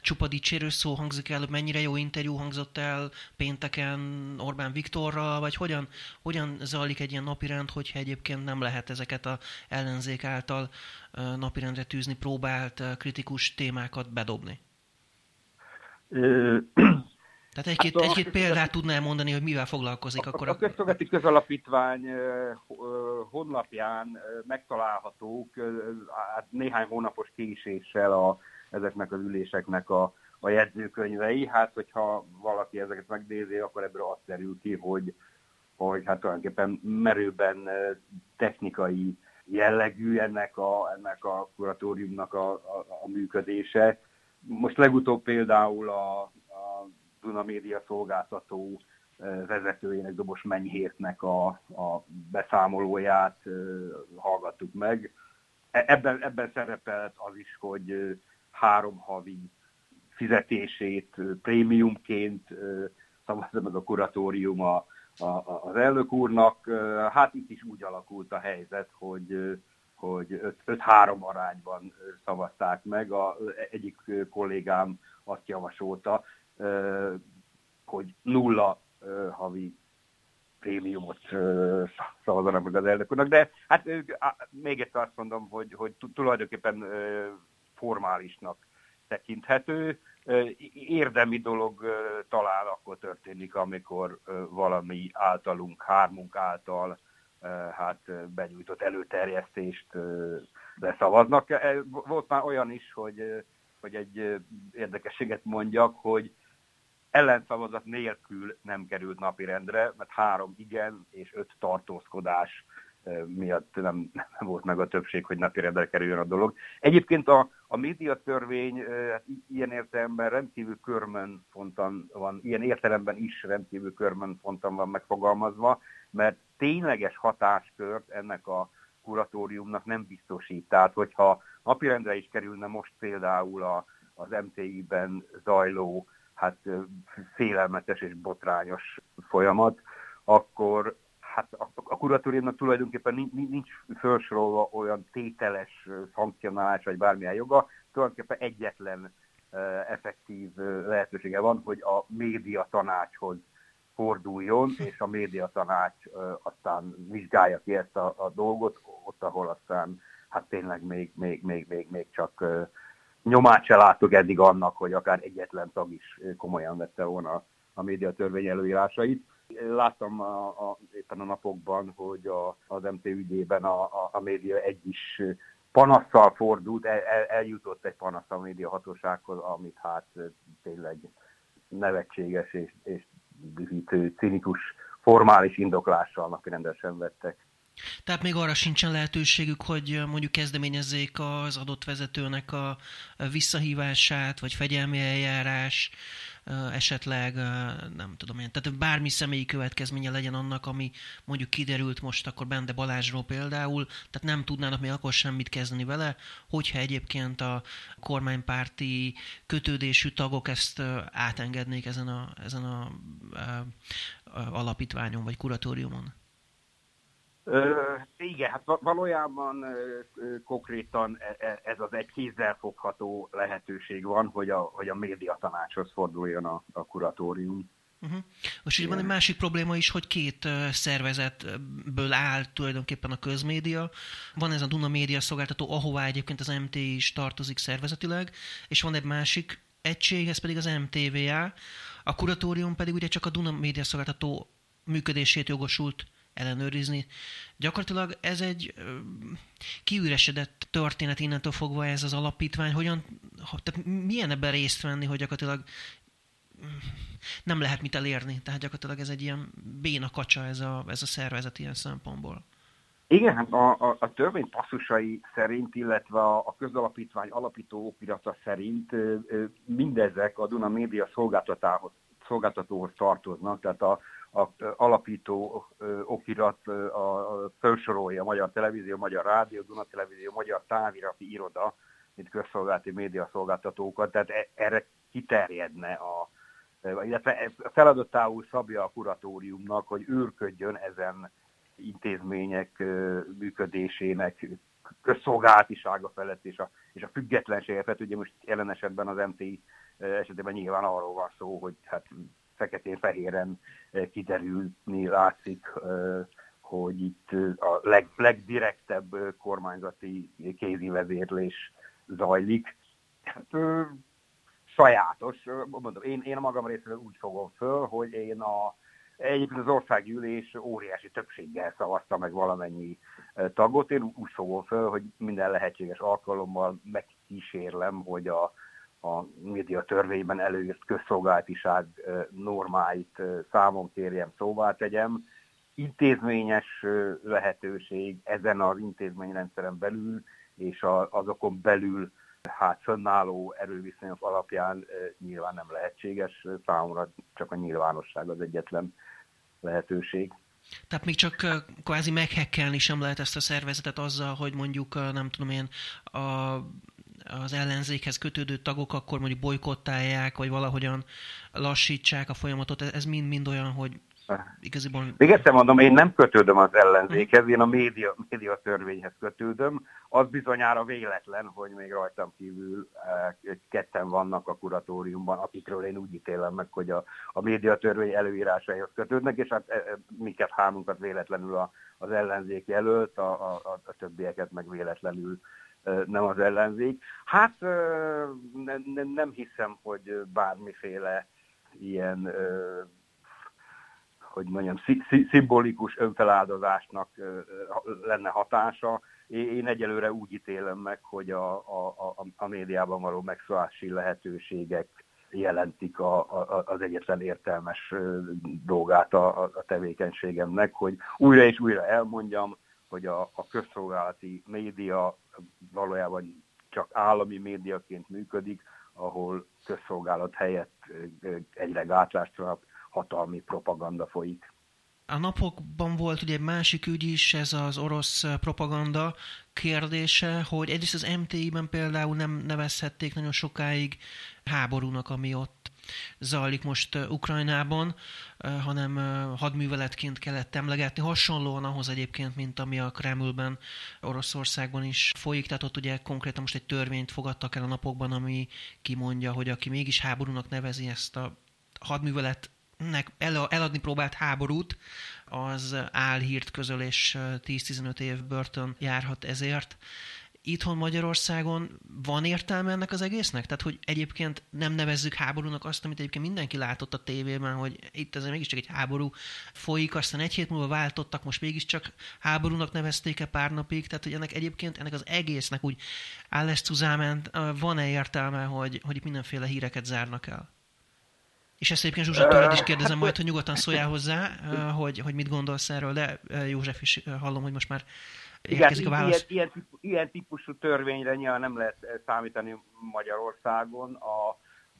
Csupa dicsérő szó hangzik el, mennyire jó interjú hangzott el pénteken Orbán Viktorral, vagy hogyan, hogyan zajlik egy ilyen napirend, hogyha egyébként nem lehet ezeket a ellenzék által napirendre tűzni próbált kritikus témákat bedobni? Tehát egy-két, hát egy-két példát tudnál mondani, hogy mivel foglalkozik a, akkor? A, Közszolgálati Közalapítvány honlapján megtalálhatók hát néhány hónapos késéssel a, ezeknek az üléseknek a, a jegyzőkönyvei. Hát, hogyha valaki ezeket megnézi, akkor ebből azt derül ki, hogy, hogy hát tulajdonképpen merőben technikai jellegű ennek a, ennek a kuratóriumnak a, a, a működése. Most legutóbb például a, Duna Média szolgáltató vezetőjének, Dobos Menyhértnek a, a beszámolóját hallgattuk meg. E, ebben, ebben szerepelt az is, hogy három havi fizetését prémiumként szavazza meg a kuratórium a, a, az elnök úrnak. Hát itt is úgy alakult a helyzet, hogy hogy 5-3 arányban szavazták meg. A, egyik kollégám azt javasolta, hogy nulla havi prémiumot szavazanak meg az elnöknek, de hát még egyszer azt mondom, hogy, hogy tulajdonképpen formálisnak tekinthető. Érdemi dolog talán akkor történik, amikor valami általunk, hármunk által hát benyújtott előterjesztést leszavaznak. Volt már olyan is, hogy, hogy egy érdekességet mondjak, hogy ellenszavazat nélkül nem került napirendre, mert három igen és öt tartózkodás miatt nem, nem volt meg a többség, hogy napirendre kerüljön a dolog. Egyébként a, a médiatörvény hát ilyen értelemben rendkívül körmön fontan van, ilyen értelemben is rendkívül körmön fontan van megfogalmazva, mert tényleges hatáskört ennek a kuratóriumnak nem biztosít. Tehát, hogyha napirendre is kerülne most például a, az MTI-ben zajló hát félelmetes és botrányos folyamat, akkor hát a, a kuratóriumnak tulajdonképpen nincs, felsorolva olyan tételes szankcionálás vagy bármilyen joga, tulajdonképpen egyetlen effektív lehetősége van, hogy a média tanácshoz forduljon, és a média tanács aztán vizsgálja ki ezt a, a dolgot, ott, ahol aztán hát tényleg még, még, még, még, még csak nyomát se láttuk eddig annak, hogy akár egyetlen tag is komolyan vette volna a médiatörvény előírásait. Láttam a, a, éppen a napokban, hogy a, az MT ügyében a, a, a média egy is panasszal fordult, el, el, eljutott egy panasz a média hatósághoz, amit hát tényleg nevetséges és, és dühítő, cinikus, formális indoklással napirendesen vettek. Tehát még arra sincsen lehetőségük, hogy mondjuk kezdeményezzék az adott vezetőnek a visszahívását, vagy fegyelmi eljárás, esetleg, nem tudom én, tehát bármi személyi következménye legyen annak, ami mondjuk kiderült most akkor Bende Balázsról például, tehát nem tudnának még akkor semmit kezdeni vele, hogyha egyébként a kormánypárti kötődésű tagok ezt átengednék ezen a, ezen a, a, a alapítványon vagy kuratóriumon. Igen, hát valójában konkrétan e, e, ez az egy kézzelfogható lehetőség van, hogy a, hogy a médiatanácshoz forduljon a, a kuratórium. Uh-huh. Most így van egy másik probléma is, hogy két szervezetből áll tulajdonképpen a közmédia. Van ez a Duna Média szolgáltató, ahová egyébként az MT is tartozik szervezetileg, és van egy másik egység, ez pedig az MTVA. A kuratórium pedig ugye csak a Duna Média szolgáltató működését jogosult ellenőrizni. Gyakorlatilag ez egy kiüresedett történet innentől fogva ez az alapítvány. Hogyan, tehát milyen ebben részt venni, hogy gyakorlatilag nem lehet mit elérni. Tehát gyakorlatilag ez egy ilyen béna kacsa ez a, ez a szervezet ilyen szempontból. Igen, hát a, a, a törvény passzusai szerint, illetve a, a közalapítvány alapító okirata szerint mindezek a Duna média szolgáltatához, szolgáltatóhoz tartoznak, tehát a, a alapító okirat a, felsorolja a Magyar Televízió, Magyar Rádió, Duna Televízió, Magyar Távirati Iroda, mint közszolgálati média szolgáltatókat, tehát e, erre kiterjedne a, illetve feladatául szabja a kuratóriumnak, hogy őrködjön ezen intézmények működésének közszolgálatisága felett és a, és a függetlensége felett. Ugye most jelen esetben az MTI esetében nyilván arról van szó, hogy hát feketén-fehéren kiderülni látszik, hogy itt a leg, legdirektebb kormányzati kézi vezérlés zajlik. Hát, sajátos, mondom, én, én a magam részéről úgy fogom föl, hogy én a, egyébként az országgyűlés óriási többséggel szavazta meg valamennyi tagot. Én úgy fogom föl, hogy minden lehetséges alkalommal megkísérlem, hogy a, a média törvényben előírt közszolgáltiság normáit számon kérjem, szóvá tegyem. Intézményes lehetőség ezen az intézményrendszeren belül és azokon belül hát fönnálló erőviszonyok alapján nyilván nem lehetséges, számomra csak a nyilvánosság az egyetlen lehetőség. Tehát még csak kvázi meghekkelni sem lehet ezt a szervezetet azzal, hogy mondjuk, nem tudom én, a, az ellenzékhez kötődő tagok akkor mondjuk bolykottálják, vagy valahogyan lassítsák a folyamatot. Ez mind-mind olyan, hogy Igaziból... Még egyszer mondom, én nem kötődöm az ellenzékhez, én a média, média törvényhez kötődöm. Az bizonyára véletlen, hogy még rajtam kívül eh, ketten vannak a kuratóriumban, akikről én úgy ítélem meg, hogy a, a média törvény előírásaihoz kötődnek, és hát eh, minket hármunkat véletlenül a, az ellenzék jelölt, a, a, a többieket meg véletlenül nem az ellenzék. Hát nem, hiszem, hogy bármiféle ilyen hogy mondjam, szimbolikus önfeláldozásnak lenne hatása. Én egyelőre úgy ítélem meg, hogy a, a, a, a médiában való megszólási lehetőségek jelentik a, a, az egyetlen értelmes dolgát a, a tevékenységemnek, hogy újra és újra elmondjam, hogy a, a közszolgálati média valójában csak állami médiaként működik, ahol közszolgálat helyett egyre gátlástalanabb hatalmi propaganda folyik. A napokban volt ugye egy másik ügy is, ez az orosz propaganda kérdése, hogy egyrészt az MTI-ben például nem nevezhették nagyon sokáig háborúnak, ami ott zajlik most Ukrajnában, hanem hadműveletként kellett emlegetni, hasonlóan ahhoz egyébként, mint ami a Kremlben, Oroszországban is folyik, tehát ott ugye konkrétan most egy törvényt fogadtak el a napokban, ami kimondja, hogy aki mégis háborúnak nevezi ezt a hadművelet nek eladni próbált háborút, az álhírt közöl, és 10-15 év börtön járhat ezért. Itthon Magyarországon van értelme ennek az egésznek? Tehát, hogy egyébként nem nevezzük háborúnak azt, amit egyébként mindenki látott a tévében, hogy itt azért mégiscsak egy háború folyik, aztán egy hét múlva váltottak, most mégiscsak háborúnak nevezték-e pár napig, tehát, hogy ennek egyébként ennek az egésznek úgy áll van-e értelme, hogy, hogy itt mindenféle híreket zárnak el? És ezt egyébként Zsuzsa tőled is kérdezem majd, hogy nyugodtan szóljál hozzá, hogy, hogy mit gondolsz erről, de József is hallom, hogy most már érkezik a válasz. Ilyen, ilyen, ilyen típusú törvényre nyilván nem lehet számítani Magyarországon. A,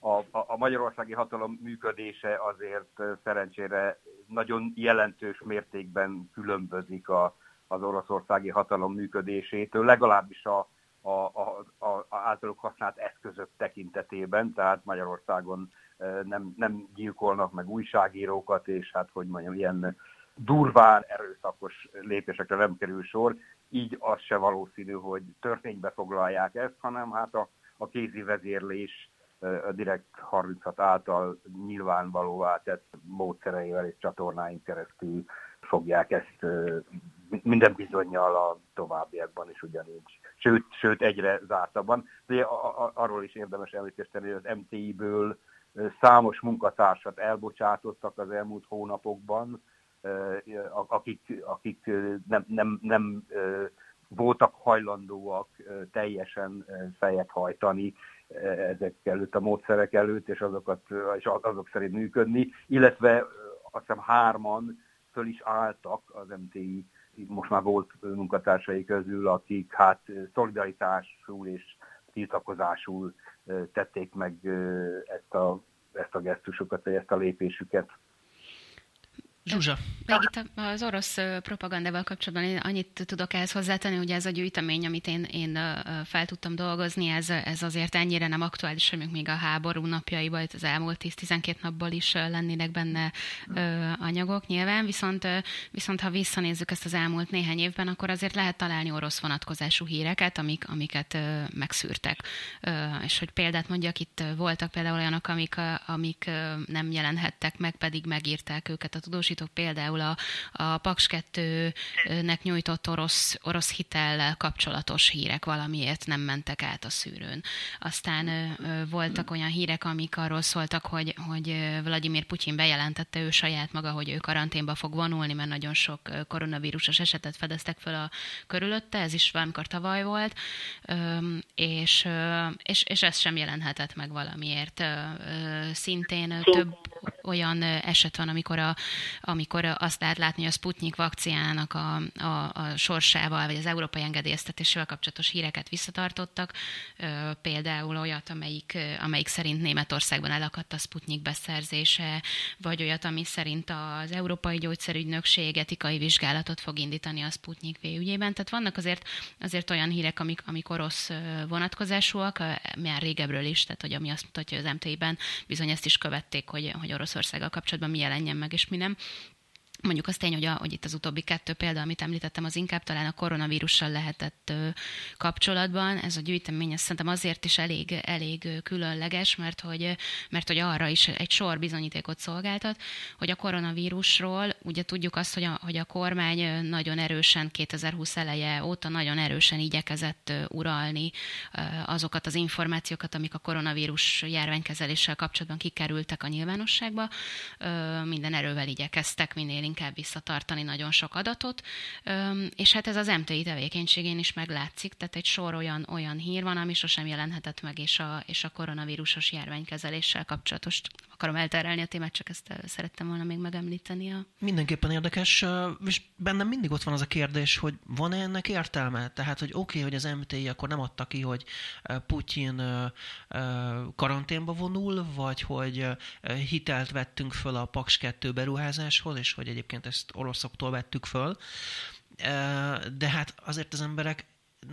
a, a magyarországi hatalom működése azért szerencsére nagyon jelentős mértékben különbözik a, az oroszországi hatalom működésétől, legalábbis a, a, a, a, a általuk használt eszközök tekintetében, tehát Magyarországon nem, nem gyilkolnak meg újságírókat, és hát hogy mondjam, ilyen durván erőszakos lépésekre nem kerül sor, így az se valószínű, hogy törvénybe foglalják ezt, hanem hát a, a kézi vezérlés a Direkt 36 által nyilvánvalóvá tett módszereivel és csatornáink keresztül fogják ezt minden bizonyal a továbbiakban is ugyanígy. Sőt, sőt egyre zártabban. De arról is érdemes említést tenni, hogy az MTI-ből Számos munkatársat elbocsátottak az elmúlt hónapokban, akik, akik nem, nem, nem voltak hajlandóak teljesen fejet hajtani ezek előtt, a módszerek előtt, és, azokat, és azok szerint működni, illetve azt hiszem hárman föl is álltak az MTI most már volt munkatársai közül, akik hát szolidaritásul és tiltakozásul tették meg ezt a, ezt a gesztusokat, vagy ezt a lépésüket. Zsuzsa. Még itt az orosz propagandával kapcsolatban én annyit tudok ehhez hozzátenni, hogy ez a gyűjtemény, amit én, én fel tudtam dolgozni, ez, ez azért ennyire nem aktuális, hogy még a háború napjaiban, az elmúlt 10-12 napból is lennének benne anyagok nyilván, viszont, viszont ha visszanézzük ezt az elmúlt néhány évben, akkor azért lehet találni orosz vonatkozású híreket, amik, amiket megszűrtek. És hogy példát mondjak, itt voltak például olyanok, amik, amik nem jelenhettek meg, pedig megírták őket a tudósítók, például a, a Paks 2-nek nyújtott orosz, orosz hitellel kapcsolatos hírek valamiért nem mentek át a szűrőn. Aztán voltak olyan hírek, amik arról szóltak, hogy, hogy Vladimir Putyin bejelentette ő saját maga, hogy ő karanténba fog vonulni, mert nagyon sok koronavírusos esetet fedeztek föl a körülötte, ez is valamikor tavaly volt, és, és, és ez sem jelenhetett meg valamiért. Szintén több olyan eset van, amikor, a, amikor azt lehet látni, hogy a Sputnik vakcinának a, a, a sorsával, vagy az európai engedélyeztetésével kapcsolatos híreket visszatartottak. Például olyat, amelyik, amelyik szerint Németországban elakadt a Sputnik beszerzése, vagy olyat, ami szerint az Európai Gyógyszerügynökség etikai vizsgálatot fog indítani a Sputnik V ügyében. Tehát vannak azért, azért olyan hírek, amik, amik orosz vonatkozásúak, már régebről is, tehát hogy ami azt mutatja, hogy az MT-ben bizony ezt is követték, hogy, hogy Oroszországgal kapcsolatban mi jelenjen meg, és mi nem. Mondjuk az tény, hogy, a, hogy itt az utóbbi kettő példa, amit említettem, az inkább talán a koronavírussal lehetett ö, kapcsolatban. Ez a gyűjtemény ez szerintem azért is elég, elég különleges, mert hogy, mert hogy arra is egy sor bizonyítékot szolgáltat, hogy a koronavírusról ugye tudjuk azt, hogy a, hogy a kormány nagyon erősen 2020 eleje óta nagyon erősen igyekezett uralni azokat az információkat, amik a koronavírus járványkezeléssel kapcsolatban kikerültek a nyilvánosságba. Minden erővel igyekeztek minél inkább visszatartani nagyon sok adatot, és hát ez az MTI tevékenységén is meglátszik, tehát egy sor olyan, olyan hír van, ami sosem jelenhetett meg, és a, és a koronavírusos járványkezeléssel kapcsolatos. Akarom elterelni a témát, csak ezt szerettem volna még megemlíteni. A... Mindenképpen érdekes, és bennem mindig ott van az a kérdés, hogy van-e ennek értelme? Tehát, hogy oké, okay, hogy az MTI akkor nem adta ki, hogy Putyin karanténba vonul, vagy hogy hitelt vettünk föl a Paks 2 beruházáshoz, és hogy egyébként ezt oroszoktól vettük föl. De hát azért az emberek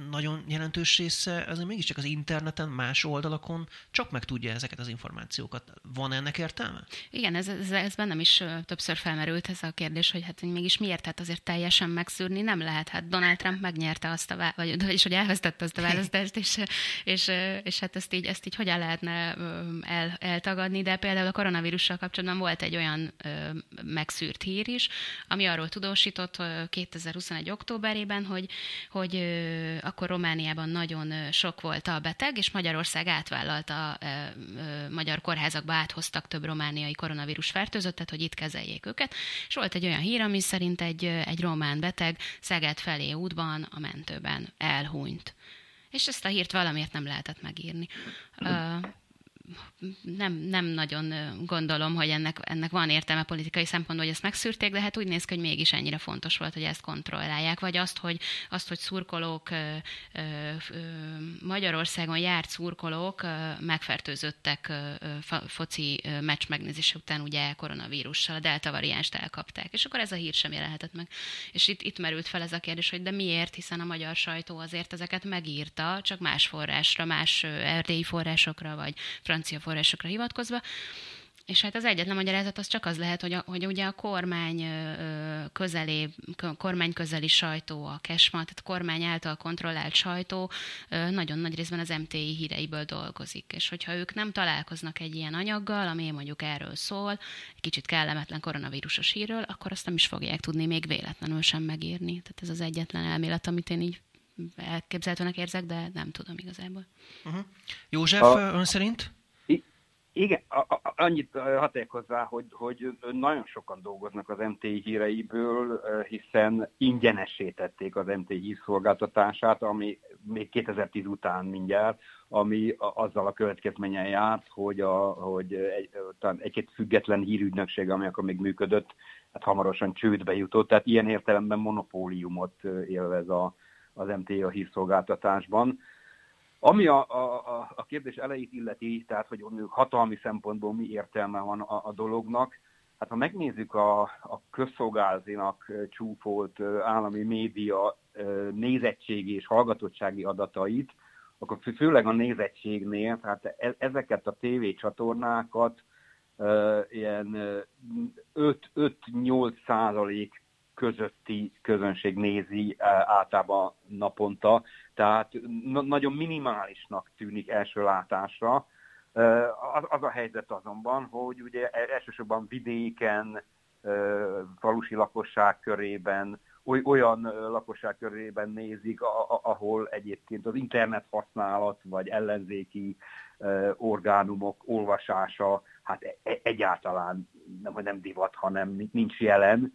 nagyon jelentős része azért mégiscsak az interneten, más oldalakon csak meg tudja ezeket az információkat. Van ennek értelme? Igen, ez, ez, ez bennem is többször felmerült ez a kérdés, hogy hát mégis miért hát azért teljesen megszűrni nem lehet. Hát Donald Trump megnyerte azt a vá- vagy, vagyis hogy elvesztette azt a választást, és, és, és hát ezt így, ezt így hogyan lehetne el, eltagadni, de például a koronavírussal kapcsolatban volt egy olyan megszűrt hír is, ami arról tudósított 2021. októberében, hogy, hogy akkor Romániában nagyon sok volt a beteg, és Magyarország átvállalta, magyar kórházakba áthoztak több romániai koronavírus fertőzöttet, hogy itt kezeljék őket. És volt egy olyan hír, ami szerint egy, egy román beteg Szeged felé útban, a mentőben elhunyt. És ezt a hírt valamiért nem lehetett megírni nem, nem nagyon gondolom, hogy ennek, ennek van értelme politikai szempontból, hogy ezt megszűrték, de hát úgy néz ki, hogy mégis ennyire fontos volt, hogy ezt kontrollálják, vagy azt, hogy, azt, hogy szurkolók Magyarországon járt szurkolók megfertőzöttek foci meccs megnézése után ugye koronavírussal, a delta variánst elkapták, és akkor ez a hír sem jelenhetett meg. És itt, itt merült fel ez a kérdés, hogy de miért, hiszen a magyar sajtó azért ezeket megírta, csak más forrásra, más erdélyi forrásokra, vagy francia forrásokra hivatkozva, és hát az egyetlen magyarázat az csak az lehet, hogy, a, hogy ugye a kormány közelé, kormány közeli sajtó, a KESMA, tehát a kormány által kontrollált sajtó nagyon nagy részben az MTI híreiből dolgozik. És hogyha ők nem találkoznak egy ilyen anyaggal, ami mondjuk erről szól, egy kicsit kellemetlen koronavírusos hírről, akkor azt nem is fogják tudni még véletlenül sem megírni. Tehát ez az egyetlen elmélet, amit én így elképzelhetőnek érzek, de nem tudom igazából. Uh-huh. József, a... ön szerint? Igen, annyit haték hozzá, hogy, hogy nagyon sokan dolgoznak az MTI híreiből, hiszen ingyenesítették az MTI hírszolgáltatását, ami még 2010 után mindjárt, ami azzal a következményen járt, hogy, a, hogy egy, egy-két független hírügynökség, ami akkor még működött, hát hamarosan csődbe jutott, tehát ilyen értelemben monopóliumot élvez a, az a hírszolgáltatásban. Ami a, a, a kérdés elejét illeti, tehát hogy hatalmi szempontból mi értelme van a, a dolognak, Hát ha megnézzük a, a közszolgálatinak csúfolt állami média nézettségi és hallgatottsági adatait, akkor főleg a nézettségnél, tehát e, ezeket a tévécsatornákat ilyen 5-8 százalék közötti közönség nézi általában naponta, tehát nagyon minimálisnak tűnik első látásra. Az, az a helyzet azonban, hogy ugye e, elsősorban vidéken, falusi lakosság körében, olyan lakosság körében nézik, ahol egyébként az internet használat, vagy ellenzéki orgánumok olvasása, hát e, e, egyáltalán nem, hogy nem divat, hanem nincs jelen.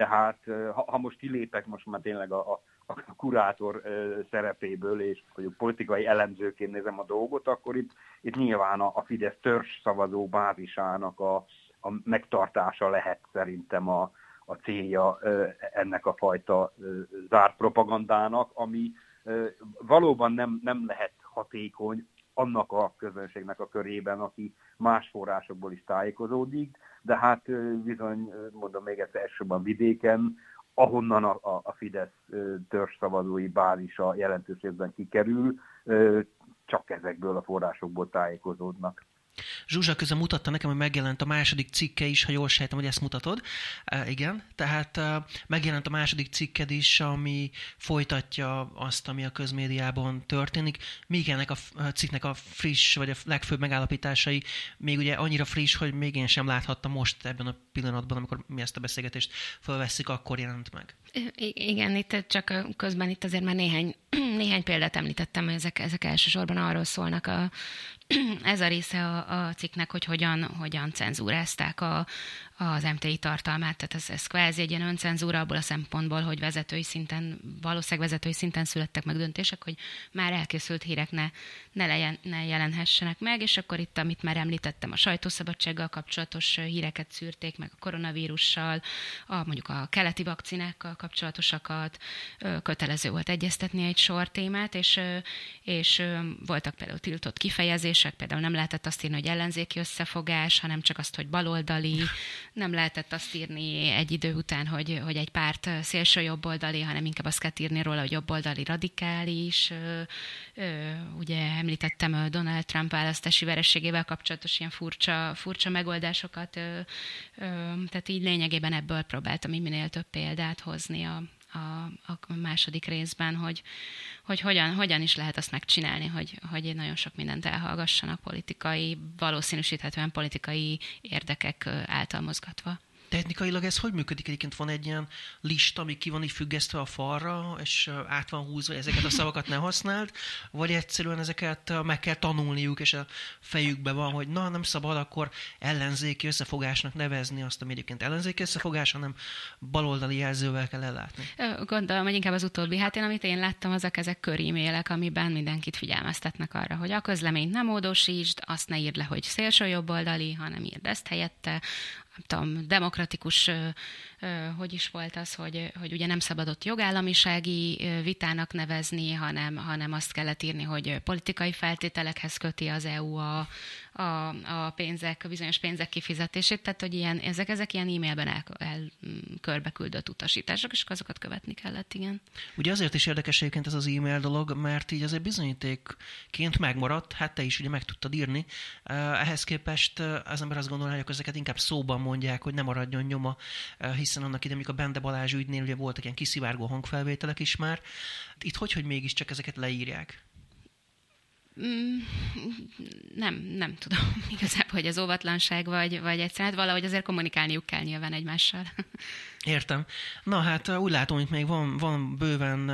Tehát ha, ha most kilépek most már tényleg a, a, a kurátor szerepéből, és hogy politikai elemzőként nézem a dolgot, akkor itt, itt nyilván a, a Fidesz törzs szavazó bázisának a, a megtartása lehet szerintem a, a célja ennek a fajta zárt propagandának, ami valóban nem, nem lehet hatékony annak a közönségnek a körében, aki más forrásokból is tájékozódik, de hát bizony, mondom még egyszer, elsősorban vidéken, ahonnan a, a, a Fidesz törzszavazói bázisa jelentős részben kikerül, csak ezekből a forrásokból tájékozódnak. Zsuzsa közben mutatta nekem, hogy megjelent a második cikke is, ha jól sejtem, hogy ezt mutatod. E, igen, tehát e, megjelent a második cikked is, ami folytatja azt, ami a közmédiában történik. Még ennek a cikknek a friss, vagy a legfőbb megállapításai még ugye annyira friss, hogy még én sem láthattam most ebben a pillanatban, amikor mi ezt a beszélgetést felveszik, akkor jelent meg. Igen, itt csak közben itt azért már néhány, (clears throat) néhány példát említettem, hogy ezek, ezek elsősorban arról szólnak a, ez a része a, a cikknek, hogy hogyan, hogyan cenzúrázták a, az MTI tartalmát, tehát ez, ez kvázi egy ilyen öncenzúra abból a szempontból, hogy vezetői szinten, valószínűleg vezetői szinten születtek meg döntések, hogy már elkészült hírek ne, ne, lejen, ne jelenhessenek meg, és akkor itt, amit már említettem, a sajtószabadsággal kapcsolatos híreket szűrték meg a koronavírussal, a, mondjuk a keleti vakcinákkal kapcsolatosakat, kötelező volt egyeztetni egy sor témát, és, és voltak például tiltott kifejezések, például nem lehetett azt írni, hogy ellenzéki összefogás, hanem csak azt, hogy baloldali, nem lehetett azt írni egy idő után, hogy, hogy egy párt szélső jobboldali, hanem inkább azt kell írni róla, hogy jobboldali radikális. Ugye említettem Donald Trump választási verességével kapcsolatos ilyen furcsa, furcsa megoldásokat, tehát így lényegében ebből próbáltam minél több példát hozni a, a, a második részben, hogy, hogy hogyan, hogyan is lehet azt megcsinálni, hogy, hogy nagyon sok mindent elhallgassanak politikai, valószínűsíthetően politikai érdekek által mozgatva. Technikailag ez hogy működik? Egyébként van egy ilyen lista, ami ki van így függesztve a falra, és át van húzva, ezeket a szavakat ne használt, vagy egyszerűen ezeket meg kell tanulniuk, és a fejükbe van, hogy na, nem szabad akkor ellenzéki összefogásnak nevezni azt, ami egyébként ellenzéki összefogás, hanem baloldali jelzővel kell ellátni. Gondolom, hogy inkább az utóbbi. Hát én, amit én láttam, azok ezek körímélek, amiben mindenkit figyelmeztetnek arra, hogy a közleményt nem módosítsd, azt ne írd le, hogy szélső jobboldali, hanem írd ezt helyette, nem tudom, demokratikus, hogy is volt az, hogy, hogy ugye nem szabadott jogállamisági vitának nevezni, hanem, hanem azt kellett írni, hogy politikai feltételekhez köti az EU a, a, a pénzek, a bizonyos pénzek kifizetését, tehát hogy ilyen, ezek, ezek ilyen e-mailben el, el körbe küldött utasítások, és azokat követni kellett, igen. Ugye azért is érdekes egyébként ez az e-mail dolog, mert így azért bizonyítékként megmaradt, hát te is ugye meg tudtad írni. Ehhez képest az ember azt gondolja, hogy ezeket inkább szóban mondják, hogy nem maradjon nyoma, hiszen annak ide, amikor a Bende Balázs ügynél ugye voltak ilyen kiszivárgó hangfelvételek is már. Itt hogy, hogy mégiscsak ezeket leírják? Mm, nem, nem tudom (laughs) igazából, hogy az óvatlanság, vagy, vagy egyszerűen hát valahogy azért kommunikálniuk kell nyilván egymással. (laughs) Értem. Na hát úgy látom, hogy még van, van bőven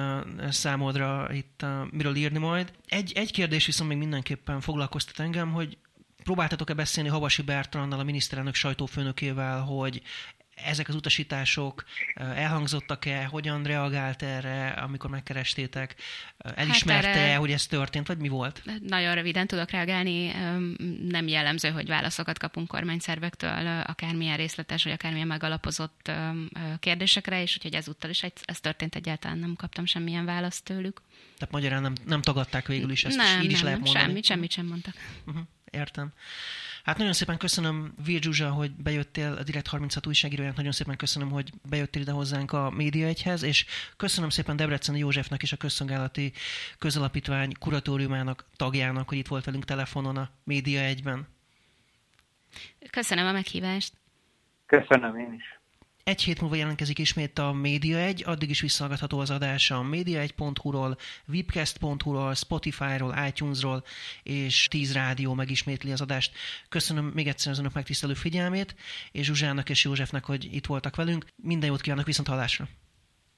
számodra itt miről írni majd. Egy, egy kérdés viszont még mindenképpen foglalkoztat engem, hogy próbáltatok-e beszélni Havasi Bertrannal, a miniszterelnök sajtófőnökével, hogy ezek az utasítások elhangzottak-e, hogyan reagált erre, amikor megkerestétek, elismerte hát erre, hogy ez történt, vagy mi volt? Nagyon röviden tudok reagálni, nem jellemző, hogy válaszokat kapunk kormányszervektől, akármilyen részletes, vagy akármilyen megalapozott kérdésekre, és úgyhogy ezúttal is ez történt, egyáltalán nem kaptam semmilyen választ tőlük. Tehát magyarán nem, nem tagadták végül is ezt, nem, így nem, is lehet mondani? Semmit, semmit sem mondtak. Uh-huh. Értem. Hát nagyon szépen köszönöm, Vir Zsuzsa, hogy bejöttél a Direkt 36 újságírójának, nagyon szépen köszönöm, hogy bejöttél ide hozzánk a Média Egyhez, és köszönöm szépen Debreceni Józsefnek és a Közszolgálati Közalapítvány kuratóriumának tagjának, hogy itt volt velünk telefonon a Média Egyben. Köszönöm a meghívást. Köszönöm én is. Egy hét múlva jelentkezik ismét a Média 1, addig is visszahallgatható az adása a média1.hu-ról, webcast.hu-ról, Spotify-ról, iTunes-ról, és 10 rádió megismétli az adást. Köszönöm még egyszer az önök megtisztelő figyelmét, és Zsuzsának és Józsefnek, hogy itt voltak velünk. Minden jót kívánok, viszont hallásra!